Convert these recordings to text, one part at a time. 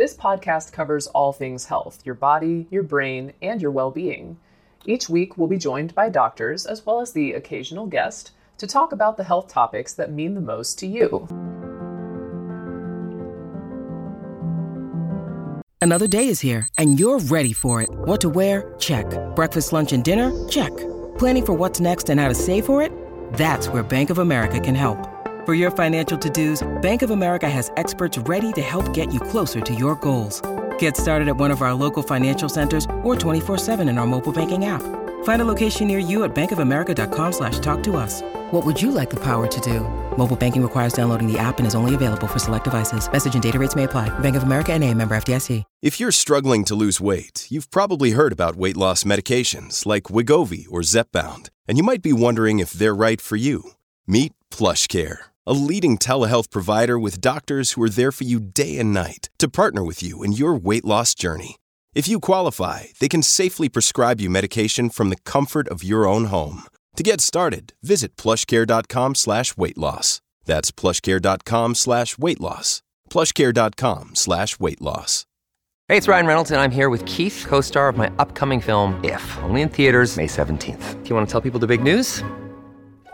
This podcast covers all things health your body, your brain, and your well being. Each week, we'll be joined by doctors as well as the occasional guest to talk about the health topics that mean the most to you. Another day is here, and you're ready for it. What to wear? Check. Breakfast, lunch, and dinner? Check. Planning for what's next and how to save for it? That's where Bank of America can help. For your financial to-dos, Bank of America has experts ready to help get you closer to your goals. Get started at one of our local financial centers or 24-7 in our mobile banking app. Find a location near you at bankofamerica.com slash talk to us. What would you like the power to do? Mobile banking requires downloading the app and is only available for select devices. Message and data rates may apply. Bank of America and a member FDIC. If you're struggling to lose weight, you've probably heard about weight loss medications like Wegovy or Zepbound, and you might be wondering if they're right for you. Meet PlushCare, a leading telehealth provider with doctors who are there for you day and night to partner with you in your weight loss journey. If you qualify, they can safely prescribe you medication from the comfort of your own home. To get started, visit plushcare.com slash weight loss. That's plushcare.com slash weight loss. plushcare.com slash weight loss. Hey, it's Ryan Reynolds, and I'm here with Keith, co-star of my upcoming film, If, only in theaters May 17th. Do you want to tell people the big news?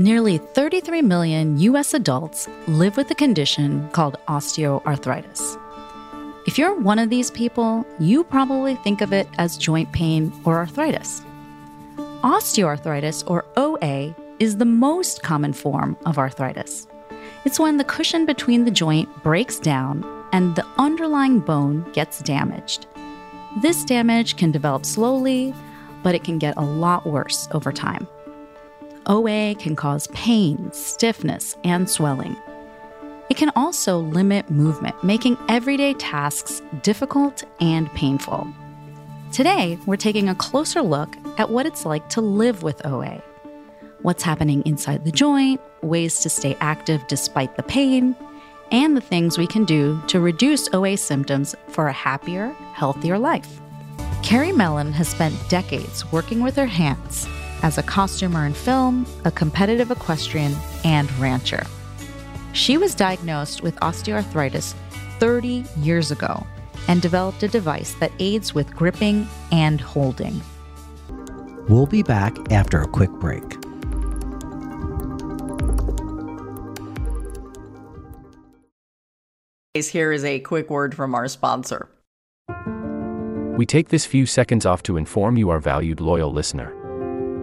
Nearly 33 million US adults live with a condition called osteoarthritis. If you're one of these people, you probably think of it as joint pain or arthritis. Osteoarthritis, or OA, is the most common form of arthritis. It's when the cushion between the joint breaks down and the underlying bone gets damaged. This damage can develop slowly, but it can get a lot worse over time. OA can cause pain, stiffness, and swelling. It can also limit movement, making everyday tasks difficult and painful. Today, we're taking a closer look at what it's like to live with OA. What's happening inside the joint, ways to stay active despite the pain, and the things we can do to reduce OA symptoms for a happier, healthier life. Carrie Mellon has spent decades working with her hands as a costumer in film, a competitive equestrian, and rancher. She was diagnosed with osteoarthritis 30 years ago and developed a device that aids with gripping and holding. We'll be back after a quick break. Here is a quick word from our sponsor. We take this few seconds off to inform you, our valued loyal listener,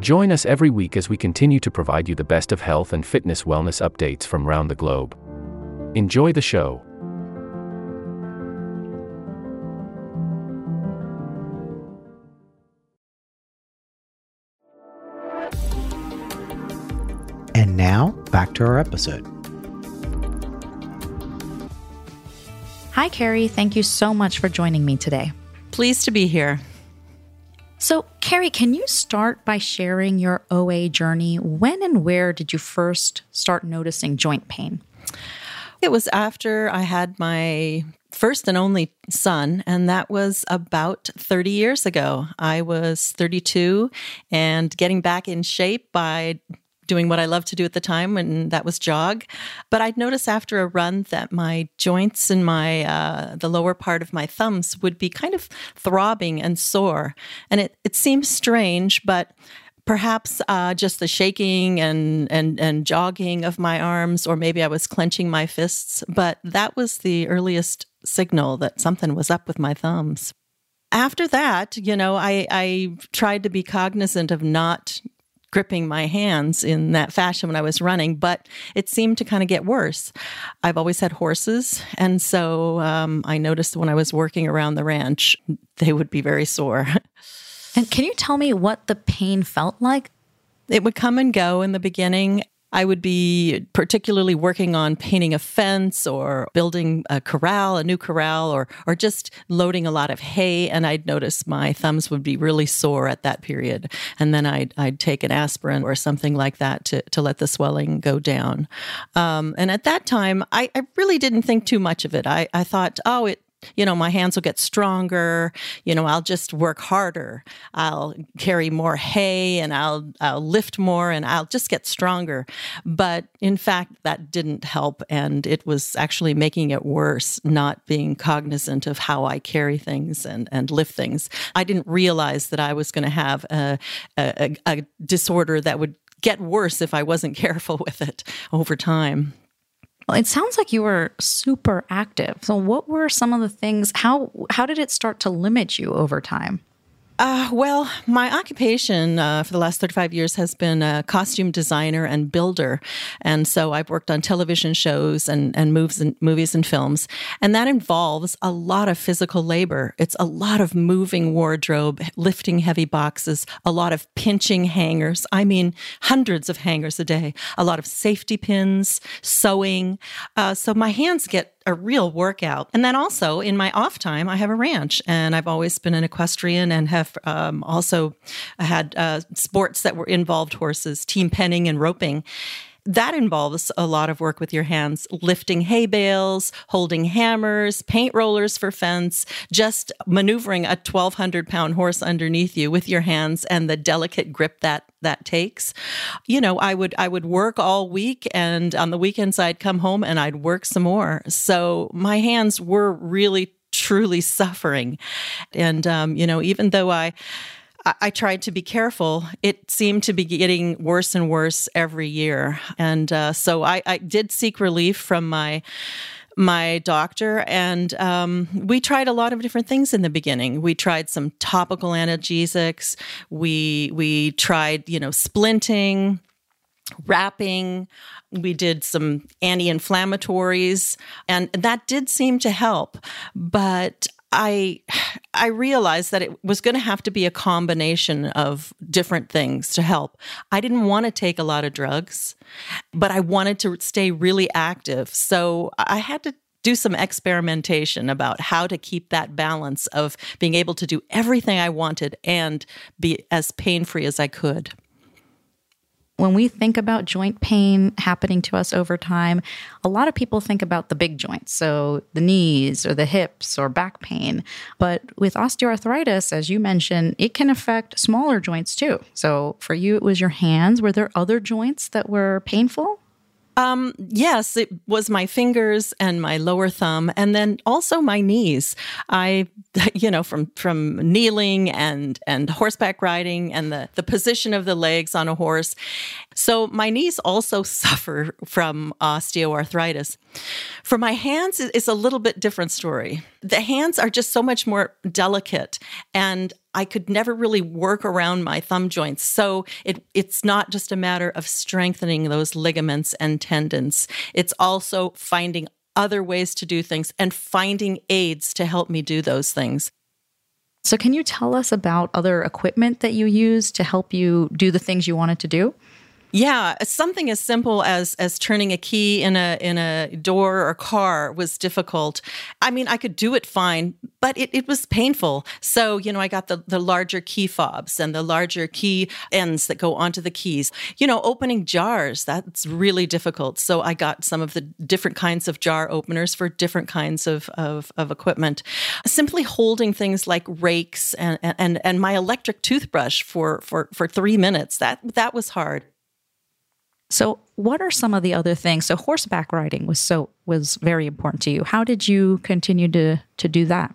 Join us every week as we continue to provide you the best of health and fitness wellness updates from around the globe. Enjoy the show. And now, back to our episode. Hi, Carrie. Thank you so much for joining me today. Pleased to be here. So, Carrie, can you start by sharing your OA journey? When and where did you first start noticing joint pain? It was after I had my first and only son, and that was about 30 years ago. I was 32 and getting back in shape by doing what I loved to do at the time, and that was jog. But I'd notice after a run that my joints and my uh, the lower part of my thumbs would be kind of throbbing and sore, and it it seems strange, but perhaps uh, just the shaking and, and and jogging of my arms, or maybe I was clenching my fists. But that was the earliest signal that something was up with my thumbs. After that, you know, I, I tried to be cognizant of not gripping my hands in that fashion when I was running, but it seemed to kind of get worse. I've always had horses, and so um, I noticed when I was working around the ranch, they would be very sore. And can you tell me what the pain felt like? It would come and go in the beginning. I would be particularly working on painting a fence or building a corral, a new corral, or or just loading a lot of hay. And I'd notice my thumbs would be really sore at that period. And then I'd I'd take an aspirin or something like that to to let the swelling go down. Um, and at that time, I, I really didn't think too much of it. I, I thought, oh, it you know, my hands will get stronger. You know, I'll just work harder. I'll carry more hay and I'll I'll lift more and I'll just get stronger. But in fact, that didn't help and it was actually making it worse not being cognizant of how I carry things and and lift things. I didn't realize that I was going to have a, a a disorder that would get worse if I wasn't careful with it over time. Well, it sounds like you were super active. So what were some of the things how how did it start to limit you over time? Uh, well, my occupation uh, for the last 35 years has been a costume designer and builder. And so I've worked on television shows and, and moves and movies and films. And that involves a lot of physical labor. It's a lot of moving wardrobe, lifting heavy boxes, a lot of pinching hangers. I mean, hundreds of hangers a day, a lot of safety pins, sewing. Uh, so my hands get a real workout. And then also in my off time, I have a ranch, and I've always been an equestrian and have um, also had uh, sports that were involved horses, team penning and roping that involves a lot of work with your hands, lifting hay bales, holding hammers, paint rollers for fence, just maneuvering a 1200 pound horse underneath you with your hands and the delicate grip that that takes. You know, I would I would work all week and on the weekends I'd come home and I'd work some more. So my hands were really truly suffering. And um, you know, even though I I, tried to be careful. It seemed to be getting worse and worse every year, and uh, so I, I did seek relief from my my doctor, and um, we tried a lot of different things in the beginning. We tried some topical analgesics. We we tried you know splinting, wrapping. We did some anti-inflammatories, and that did seem to help. But I I realized that it was going to have to be a combination of different things to help. I didn't want to take a lot of drugs, but I wanted to stay really active. So I had to do some experimentation about how to keep that balance of being able to do everything I wanted and be as pain-free as I could when we think about joint pain happening to us over time, a lot of people think about the big joints, so the knees or the hips or back pain. But with osteoarthritis, as you mentioned, it can affect smaller joints too. So for you, it was your hands. Were there other joints that were painful? Um, yes, it was my fingers and my lower thumb, and then also my knees. I, you know, from from kneeling and and horseback riding and the the position of the legs on a horse. So my knees also suffer from osteoarthritis. For my hands, it's a little bit different story. The hands are just so much more delicate, and I could never really work around my thumb joints. So it, it's not just a matter of strengthening those ligaments and tendons, it's also finding other ways to do things and finding aids to help me do those things. So, can you tell us about other equipment that you use to help you do the things you wanted to do? Yeah, something as simple as as turning a key in a in a door or car was difficult. I mean, I could do it fine, but it, it was painful. So, you know, I got the, the larger key fobs and the larger key ends that go onto the keys. You know, opening jars, that's really difficult. So I got some of the different kinds of jar openers for different kinds of, of, of equipment. Simply holding things like rakes and, and, and my electric toothbrush for, for, for three minutes, that, that was hard. So, what are some of the other things? So, horseback riding was so was very important to you. How did you continue to to do that?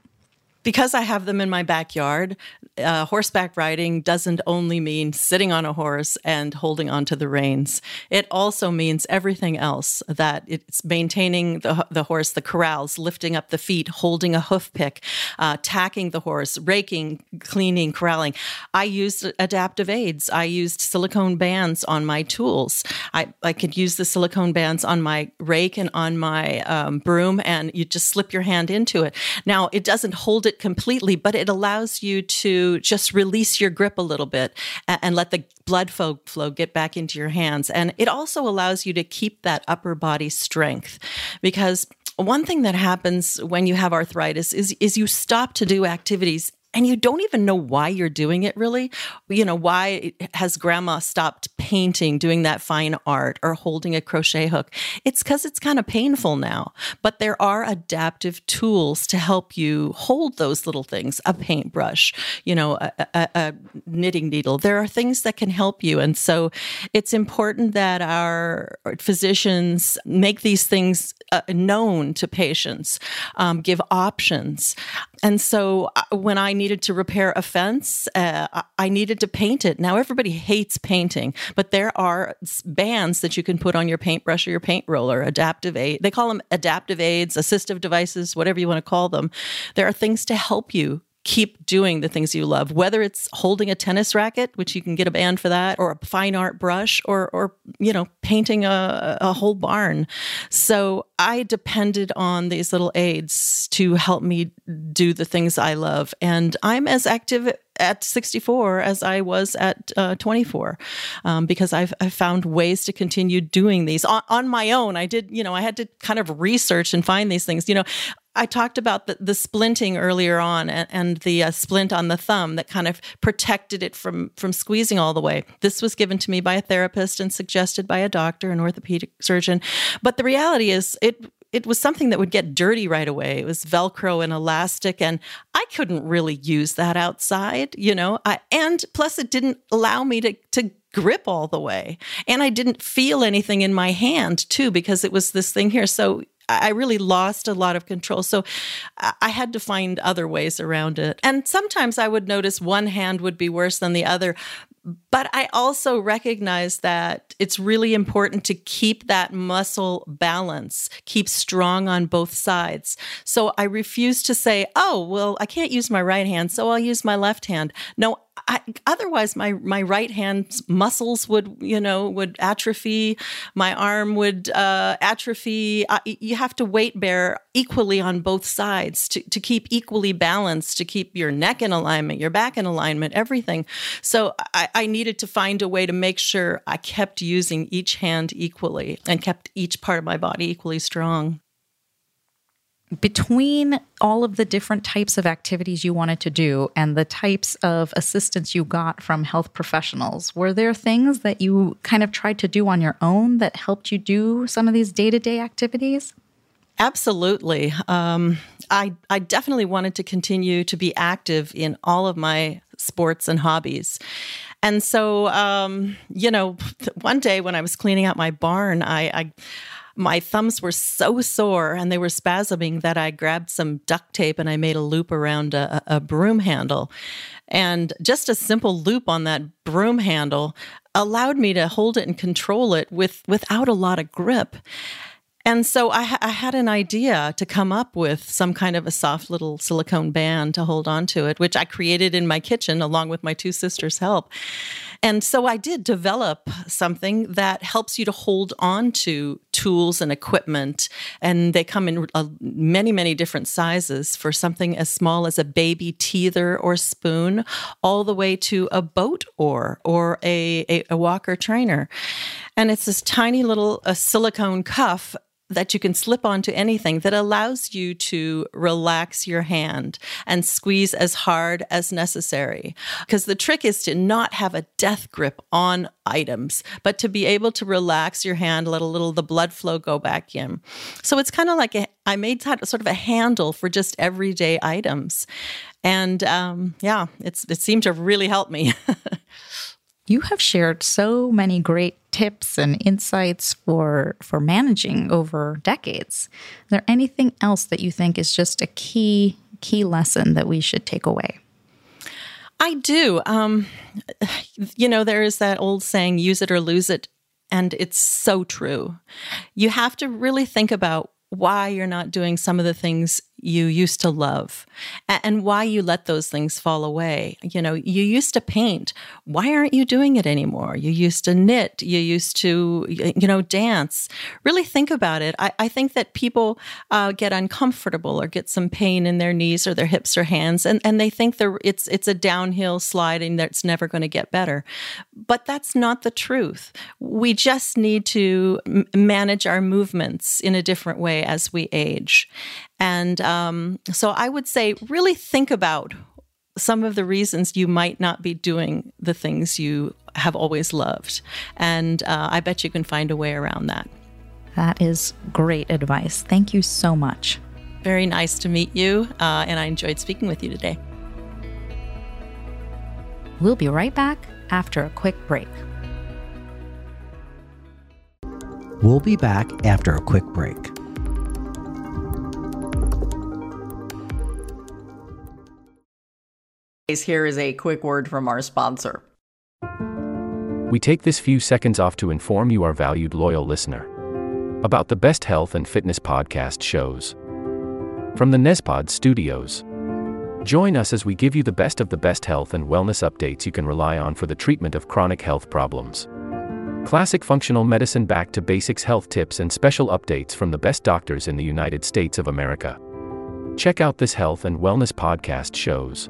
Because I have them in my backyard, uh, horseback riding doesn't only mean sitting on a horse and holding onto the reins. It also means everything else that it's maintaining the, the horse, the corrals, lifting up the feet, holding a hoof pick, uh, tacking the horse, raking, cleaning, corralling. I used adaptive aids. I used silicone bands on my tools. I, I could use the silicone bands on my rake and on my um, broom, and you just slip your hand into it. Now, it doesn't hold it it completely, but it allows you to just release your grip a little bit and, and let the blood flow, flow get back into your hands. And it also allows you to keep that upper body strength because one thing that happens when you have arthritis is is you stop to do activities and you don't even know why you're doing it really. You know, why has grandma stopped painting, doing that fine art, or holding a crochet hook? It's because it's kind of painful now. But there are adaptive tools to help you hold those little things a paintbrush, you know, a, a, a knitting needle. There are things that can help you. And so it's important that our physicians make these things uh, known to patients, um, give options. And so uh, when I needed to repair a fence, uh, I needed to paint it. Now everybody hates painting, but there are bands that you can put on your paintbrush or your paint roller, adaptive aid. They call them adaptive aids, assistive devices, whatever you want to call them. There are things to help you keep doing the things you love, whether it's holding a tennis racket, which you can get a band for that, or a fine art brush, or or you know, painting a, a whole barn. So I depended on these little aids to help me do the things I love, and I'm as active at 64 as I was at uh, 24 um, because I've, I've, found ways to continue doing these on, on, my own. I did, you know, I had to kind of research and find these things. You know, I talked about the, the splinting earlier on and, and the uh, splint on the thumb that kind of protected it from from squeezing all the way. This was given to me by a therapist and suggested by a doctor, an orthopedic surgeon. But the reality is, it it was something that would get dirty right away. It was Velcro and elastic, and I couldn't really use that outside, you know. I, and plus, it didn't allow me to to grip all the way, and I didn't feel anything in my hand too because it was this thing here. So I really lost a lot of control. So I had to find other ways around it. And sometimes I would notice one hand would be worse than the other. But I also recognize that it's really important to keep that muscle balance, keep strong on both sides. So I refuse to say, oh, well, I can't use my right hand, so I'll use my left hand. No, I, otherwise my my right hand muscles would you know would atrophy. My arm would uh, atrophy. Uh, you have to weight bear equally on both sides to, to keep equally balanced to keep your neck in alignment your back in alignment everything. So I, I needed to find a way to make sure i kept using each hand equally and kept each part of my body equally strong between all of the different types of activities you wanted to do and the types of assistance you got from health professionals, were there things that you kind of tried to do on your own that helped you do some of these day to day activities? Absolutely. Um, I, I definitely wanted to continue to be active in all of my sports and hobbies. And so, um, you know, one day when I was cleaning out my barn, I, I my thumbs were so sore and they were spasming that I grabbed some duct tape and I made a loop around a, a broom handle. And just a simple loop on that broom handle allowed me to hold it and control it with without a lot of grip. And so I, I, had an idea to come up with some kind of a soft little silicone band to hold on to it, which I created in my kitchen along with my two sisters' help. And so I did develop something that helps you to hold on to tools and equipment. And they come in uh, many, many different sizes for something as small as a baby teether or spoon, all the way to a boat oar or a, a, a walker trainer. And it's this tiny little silicone cuff that you can slip onto anything that allows you to relax your hand and squeeze as hard as necessary. Because the trick is to not have a death grip on items, but to be able to relax your hand, let a little the blood flow go back in. So it's kind of like a, I made sort of a handle for just everyday items. And um, yeah, it's it seemed to really help me. You have shared so many great tips and insights for for managing over decades. Is there anything else that you think is just a key key lesson that we should take away? I do. Um, you know, there is that old saying, use it or lose it. And it's so true. You have to really think about why you're not doing some of the things you used to love and why you let those things fall away. You know, you used to paint. Why aren't you doing it anymore? You used to knit. You used to, you know, dance. Really think about it. I, I think that people uh, get uncomfortable or get some pain in their knees or their hips or hands, and, and they think they're, it's, it's a downhill sliding that's never going to get better. But that's not the truth. We just need to m- manage our movements in a different way as we age. And um, so I would say, really think about some of the reasons you might not be doing the things you have always loved. And uh, I bet you can find a way around that. That is great advice. Thank you so much. Very nice to meet you, uh, and I enjoyed speaking with you today. We'll be right back after a quick break. We'll be back after a quick break. Here is a quick word from our sponsor. We take this few seconds off to inform you, our valued loyal listener, about the best health and fitness podcast shows. From the Nezpod studios. Join us as we give you the best of the best health and wellness updates you can rely on for the treatment of chronic health problems. Classic functional medicine back to basics health tips and special updates from the best doctors in the United States of America. Check out this health and wellness podcast shows.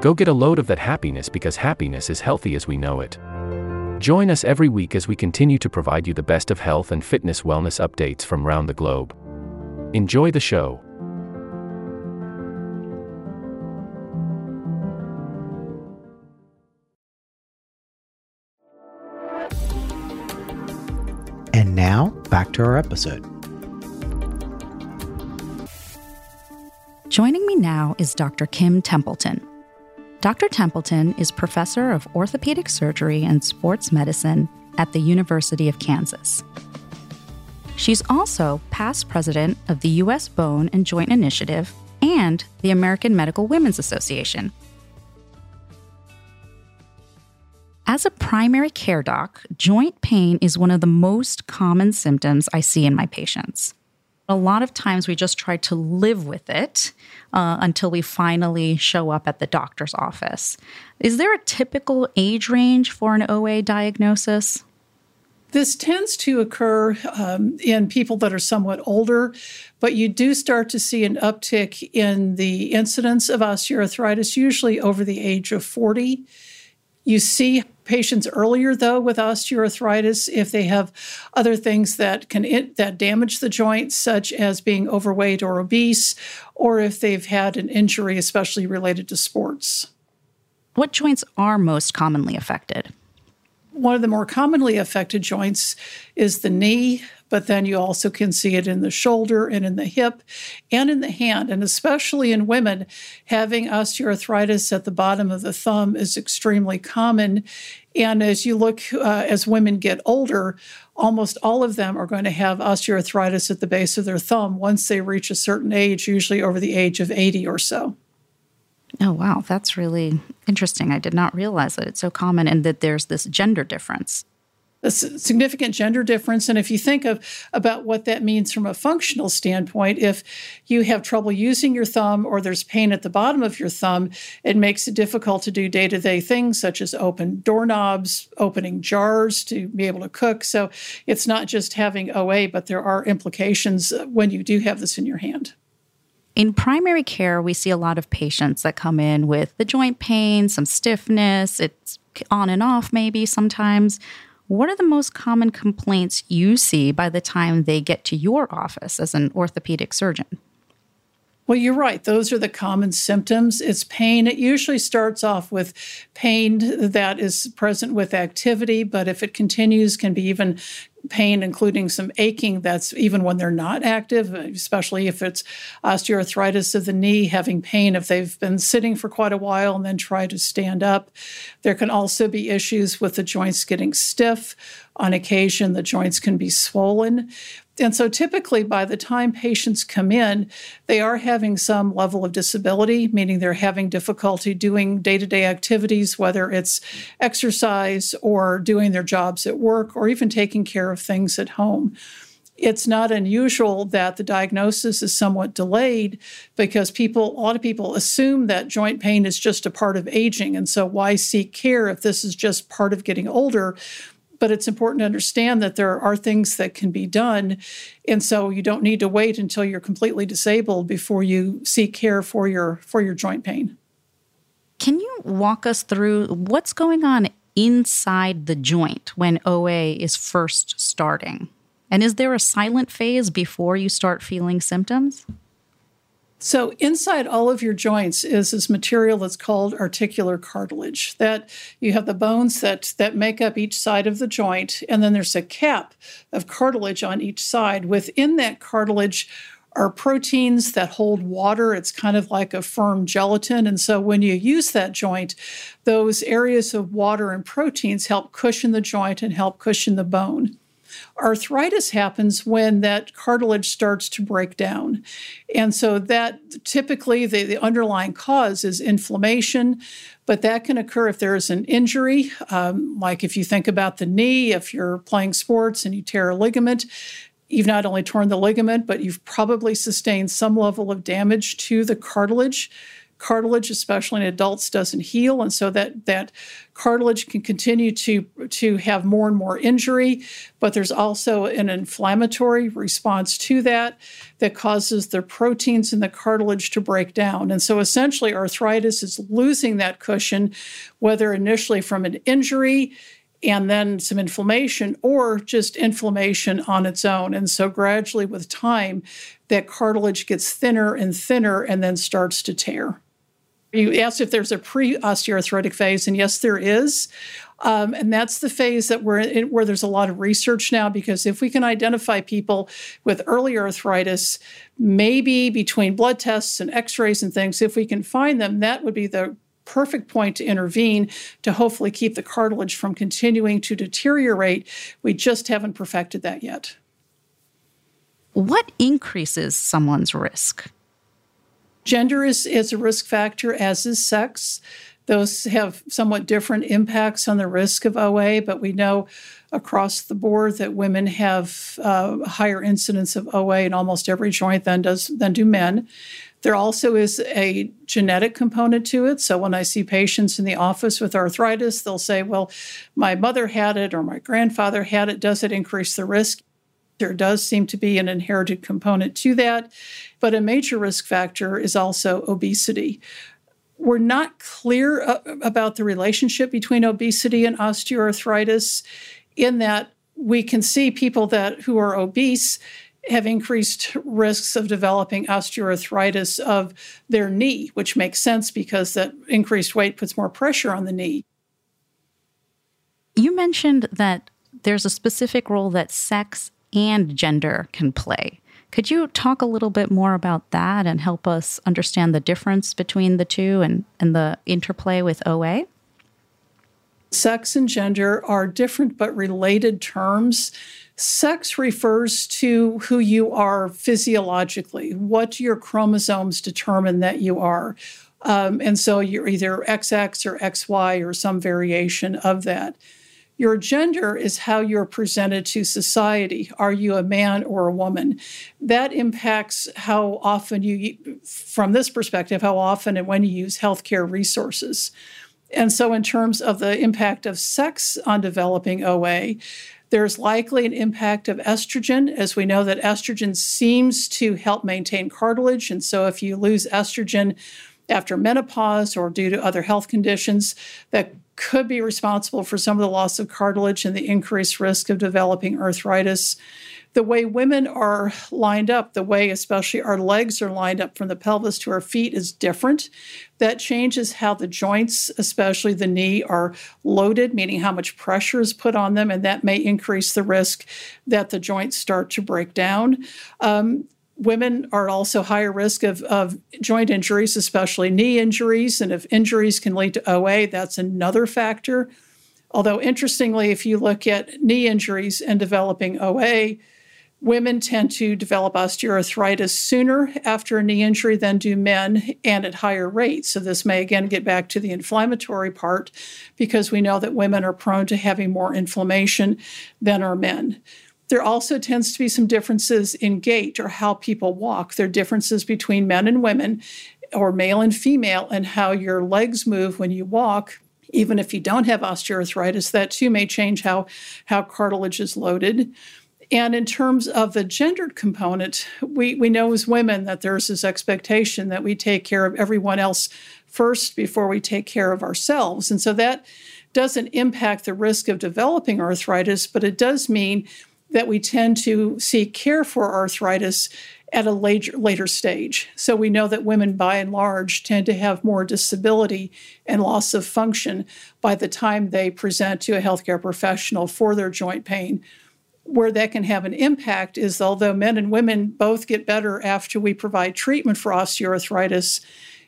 Go get a load of that happiness because happiness is healthy as we know it. Join us every week as we continue to provide you the best of health and fitness wellness updates from around the globe. Enjoy the show. And now, back to our episode. Joining me now is Dr. Kim Templeton. Dr. Templeton is professor of orthopedic surgery and sports medicine at the University of Kansas. She's also past president of the U.S. Bone and Joint Initiative and the American Medical Women's Association. As a primary care doc, joint pain is one of the most common symptoms I see in my patients. A lot of times we just try to live with it uh, until we finally show up at the doctor's office. Is there a typical age range for an OA diagnosis? This tends to occur um, in people that are somewhat older, but you do start to see an uptick in the incidence of osteoarthritis, usually over the age of 40. You see patients earlier though with osteoarthritis if they have other things that can it, that damage the joint such as being overweight or obese or if they've had an injury especially related to sports. What joints are most commonly affected? One of the more commonly affected joints is the knee, but then you also can see it in the shoulder and in the hip and in the hand. And especially in women, having osteoarthritis at the bottom of the thumb is extremely common. And as you look, uh, as women get older, almost all of them are going to have osteoarthritis at the base of their thumb once they reach a certain age, usually over the age of 80 or so. Oh, wow. That's really interesting. I did not realize that it's so common and that there's this gender difference. A significant gender difference. And if you think of about what that means from a functional standpoint, if you have trouble using your thumb or there's pain at the bottom of your thumb, it makes it difficult to do day to day things such as open doorknobs, opening jars to be able to cook. So it's not just having OA, but there are implications uh, when you do have this in your hand. In primary care, we see a lot of patients that come in with the joint pain, some stiffness, it's on and off maybe sometimes. What are the most common complaints you see by the time they get to your office as an orthopedic surgeon? Well, you're right. Those are the common symptoms. It's pain. It usually starts off with pain that is present with activity, but if it continues, can be even pain, including some aching that's even when they're not active, especially if it's osteoarthritis of the knee, having pain if they've been sitting for quite a while and then try to stand up. There can also be issues with the joints getting stiff. On occasion, the joints can be swollen. And so typically, by the time patients come in, they are having some level of disability, meaning they're having difficulty doing day to day activities, whether it's exercise or doing their jobs at work or even taking care of things at home. It's not unusual that the diagnosis is somewhat delayed because people, a lot of people assume that joint pain is just a part of aging. And so, why seek care if this is just part of getting older? But it's important to understand that there are things that can be done. And so you don't need to wait until you're completely disabled before you seek care for your for your joint pain. Can you walk us through what's going on inside the joint when OA is first starting? And is there a silent phase before you start feeling symptoms? So inside all of your joints is this material that's called articular cartilage. That you have the bones that that make up each side of the joint, and then there's a cap of cartilage on each side. Within that cartilage are proteins that hold water. It's kind of like a firm gelatin. And so when you use that joint, those areas of water and proteins help cushion the joint and help cushion the bone. Arthritis happens when that cartilage starts to break down. And so that typically the, the underlying cause is inflammation, but that can occur if there is an injury, um, like if you think about the knee, if you're playing sports and you tear a ligament, you've not only torn the ligament, but you've probably sustained some level of damage to the cartilage cartilage, especially in adults, doesn't heal, and so that that cartilage can continue to to have more and more injury. But there's also an inflammatory response to that that causes the proteins in the cartilage to break down, and so essentially arthritis is losing that cushion, whether initially from an injury and then some inflammation or just inflammation on its own. And so gradually with time, that cartilage gets thinner and thinner and then starts to tear. You asked if there's a pre osteoarthritic phase, and yes, there is. Um, and that's the phase that we're in, where there's a lot of research now because if we can identify people with early arthritis, maybe between blood tests and x rays and things, if we can find them, that would be the perfect point to intervene to hopefully keep the cartilage from continuing to deteriorate. We just haven't perfected that yet. What increases someone's risk? Gender is, is a risk factor, as is sex. Those have somewhat different impacts on the risk of OA, but we know across the board that women have uh, higher incidence of OA in almost every joint than does than do men. There also is a genetic component to it. So when I see patients in the office with arthritis, they'll say, well, my mother had it or my grandfather had it. Does it increase the risk? There does seem to be an inherited component to that. But a major risk factor is also obesity. We're not clear uh, about the relationship between obesity and osteoarthritis in that we can see people that who are obese have increased risks of developing osteoarthritis of their knee, which makes sense because that increased weight puts more pressure on the knee. You mentioned that there's a specific role that sex and gender can play. Could you talk a little bit more about that and help us understand the difference between the two and, and the interplay with OA? Sex and gender are different but related terms. Sex refers to who you are physiologically, what your chromosomes determine that you are. Um, and so you're either XX or XY or some variation of that. Your gender is how you're presented to society. Are you a man or a woman? That impacts how often you, from this perspective, how often and when you use healthcare resources. And so, in terms of the impact of sex on developing OA, there's likely an impact of estrogen, as we know that estrogen seems to help maintain cartilage. And so, if you lose estrogen after menopause or due to other health conditions, that could be responsible for some of the loss of cartilage and the increased risk of developing arthritis the way women are lined up, the way especially our legs are lined up from the pelvis to our feet is different. That changes how the joints, especially the knee, are loaded, meaning how much pressure is put on them, and that may increase the risk that the joints start to break down. Um, women are also higher risk of, of joint injuries, especially knee injuries. And if injuries can lead to OA, that's another factor. Although, interestingly, if you look at knee injuries and developing OA, Women tend to develop osteoarthritis sooner after a knee injury than do men and at higher rates. So, this may again get back to the inflammatory part because we know that women are prone to having more inflammation than are men. There also tends to be some differences in gait or how people walk. There are differences between men and women, or male and female, and how your legs move when you walk even if you don't have osteoarthritis, that too may change how, how cartilage is loaded. And in terms of the gendered component, we, we know as women that there's this expectation that we take care of everyone else first before we take care of ourselves. And so that doesn't impact the risk of developing arthritis, but it does mean that we tend to seek care for arthritis at a later, later stage. So we know that women, by and large, tend to have more disability and loss of function by the time they present to a healthcare professional for their joint pain where that can have an impact is although men and women both get better after we provide treatment for osteoarthritis,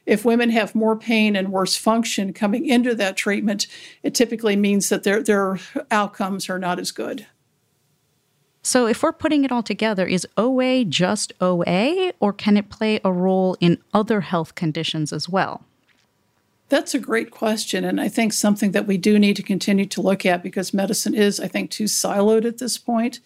if women have more pain and worse function coming into that treatment, it typically means that their, their outcomes are not as good. So, if we're putting it all together, is OA just OA, or can it play a role in other health conditions as well? That's a great question. And I think something that we do need to continue to look at because medicine is, I think, too siloed at this point.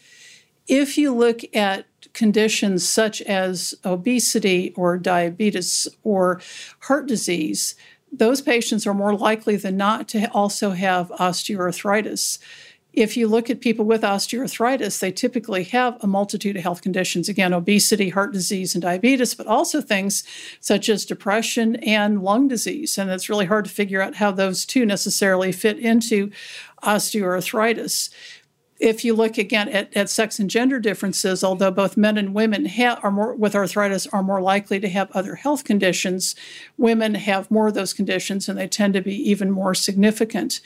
If you look at conditions such as obesity or diabetes or heart disease, those patients are more likely than not to also have osteoarthritis if you look at people with osteoarthritis, they typically have a multitude of health conditions again, obesity, heart disease, and diabetes, but also things such as depression and lung disease. And it's really hard to figure out how those two necessarily fit into osteoarthritis. If you look again at, at sex and gender differences, although both men and women ha- are more with arthritis are more likely to have other health conditions, women have more of those conditions and they tend to be even more significant.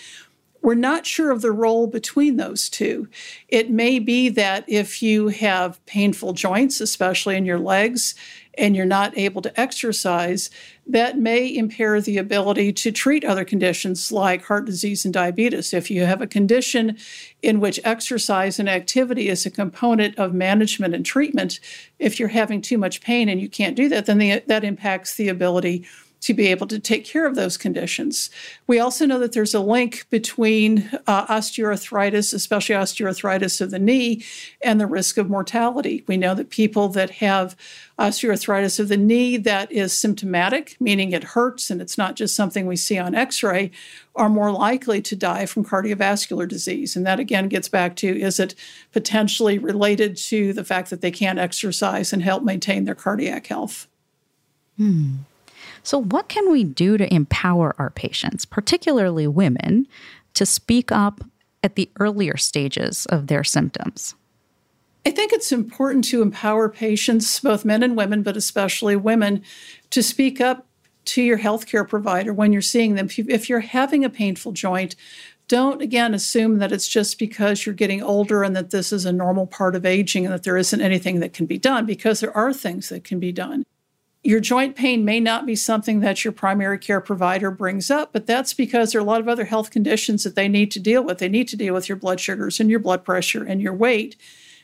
We're not sure of the role between those two. It may be that if you have painful joints, especially in your legs, and you're not able to exercise, that may impair the ability to treat other conditions like heart disease and diabetes. If you have a condition in which exercise and activity is a component of management and treatment, if you're having too much pain and you can't do that, then the, that impacts the ability to be able to take care of those conditions. We also know that there's a link between uh, osteoarthritis, especially osteoarthritis of the knee, and the risk of mortality. We know that people that have osteoarthritis of the knee that is symptomatic, meaning it hurts and it's not just something we see on x ray, are more likely to die from cardiovascular disease. And that again gets back to is it potentially related to the fact that they can't exercise and help maintain their cardiac health? Hmm. So, what can we do to empower our patients, particularly women, to speak up at the earlier stages of their symptoms? I think it's important to empower patients, both men and women, but especially women, to speak up to your healthcare provider when you're seeing them. If you're having a painful joint, don't again assume that it's just because you're getting older and that this is a normal part of aging and that there isn't anything that can be done, because there are things that can be done. Your joint pain may not be something that your primary care provider brings up, but that's because there are a lot of other health conditions that they need to deal with. They need to deal with your blood sugars and your blood pressure and your weight.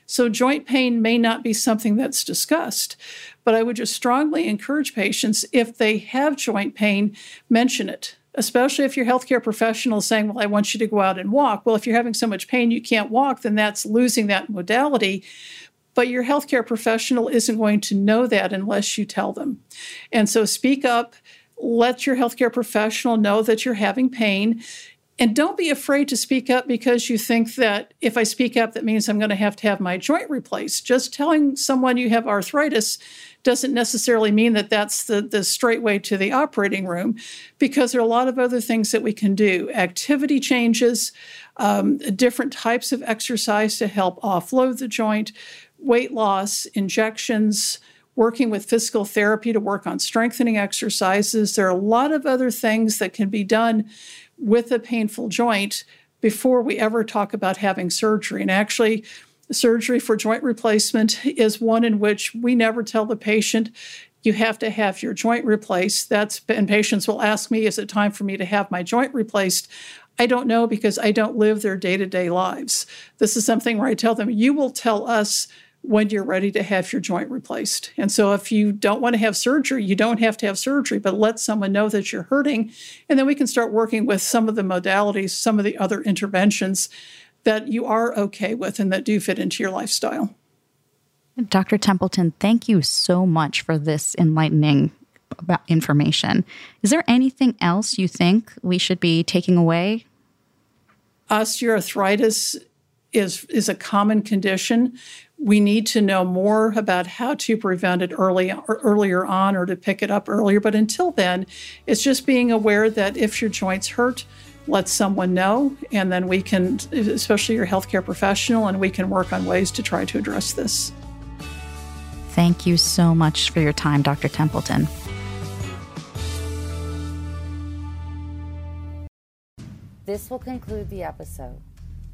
So, joint pain may not be something that's discussed, but I would just strongly encourage patients if they have joint pain, mention it. Especially if your healthcare professional is saying, Well, I want you to go out and walk. Well, if you're having so much pain you can't walk, then that's losing that modality. But your healthcare professional isn't going to know that unless you tell them. And so speak up, let your healthcare professional know that you're having pain. And don't be afraid to speak up because you think that if I speak up, that means I'm going to have to have my joint replaced. Just telling someone you have arthritis doesn't necessarily mean that that's the, the straight way to the operating room because there are a lot of other things that we can do. Activity changes, um, different types of exercise to help offload the joint, weight loss, injections, working with physical therapy to work on strengthening exercises. There are a lot of other things that can be done with a painful joint before we ever talk about having surgery. And actually, surgery for joint replacement is one in which we never tell the patient you have to have your joint replaced. That's and patients will ask me, is it time for me to have my joint replaced? I don't know because I don't live their day-to-day lives. This is something where I tell them, you will tell us when you're ready to have your joint replaced. And so, if you don't want to have surgery, you don't have to have surgery, but let someone know that you're hurting. And then we can start working with some of the modalities, some of the other interventions that you are okay with and that do fit into your lifestyle. Dr. Templeton, thank you so much for this enlightening information. Is there anything else you think we should be taking away? Osteoarthritis is, is a common condition we need to know more about how to prevent it early or earlier on or to pick it up earlier. But until then, it's just being aware that if your joints hurt, let someone know, and then we can, especially your healthcare professional, and we can work on ways to try to address this. Thank you so much for your time, Dr. Templeton. This will conclude the episode.